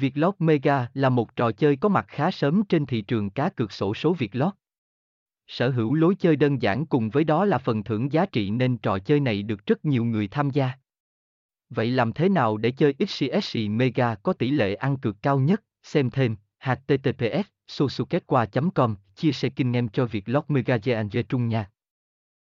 Vietlot Mega là một trò chơi có mặt khá sớm trên thị trường cá cược sổ số Vietlot. Sở hữu lối chơi đơn giản cùng với đó là phần thưởng giá trị nên trò chơi này được rất nhiều người tham gia. Vậy làm thế nào để chơi XCSC Mega có tỷ lệ ăn cược cao nhất? Xem thêm, https sosuketqua com, chia sẻ kinh nghiệm cho việc lót Mega Trung nha.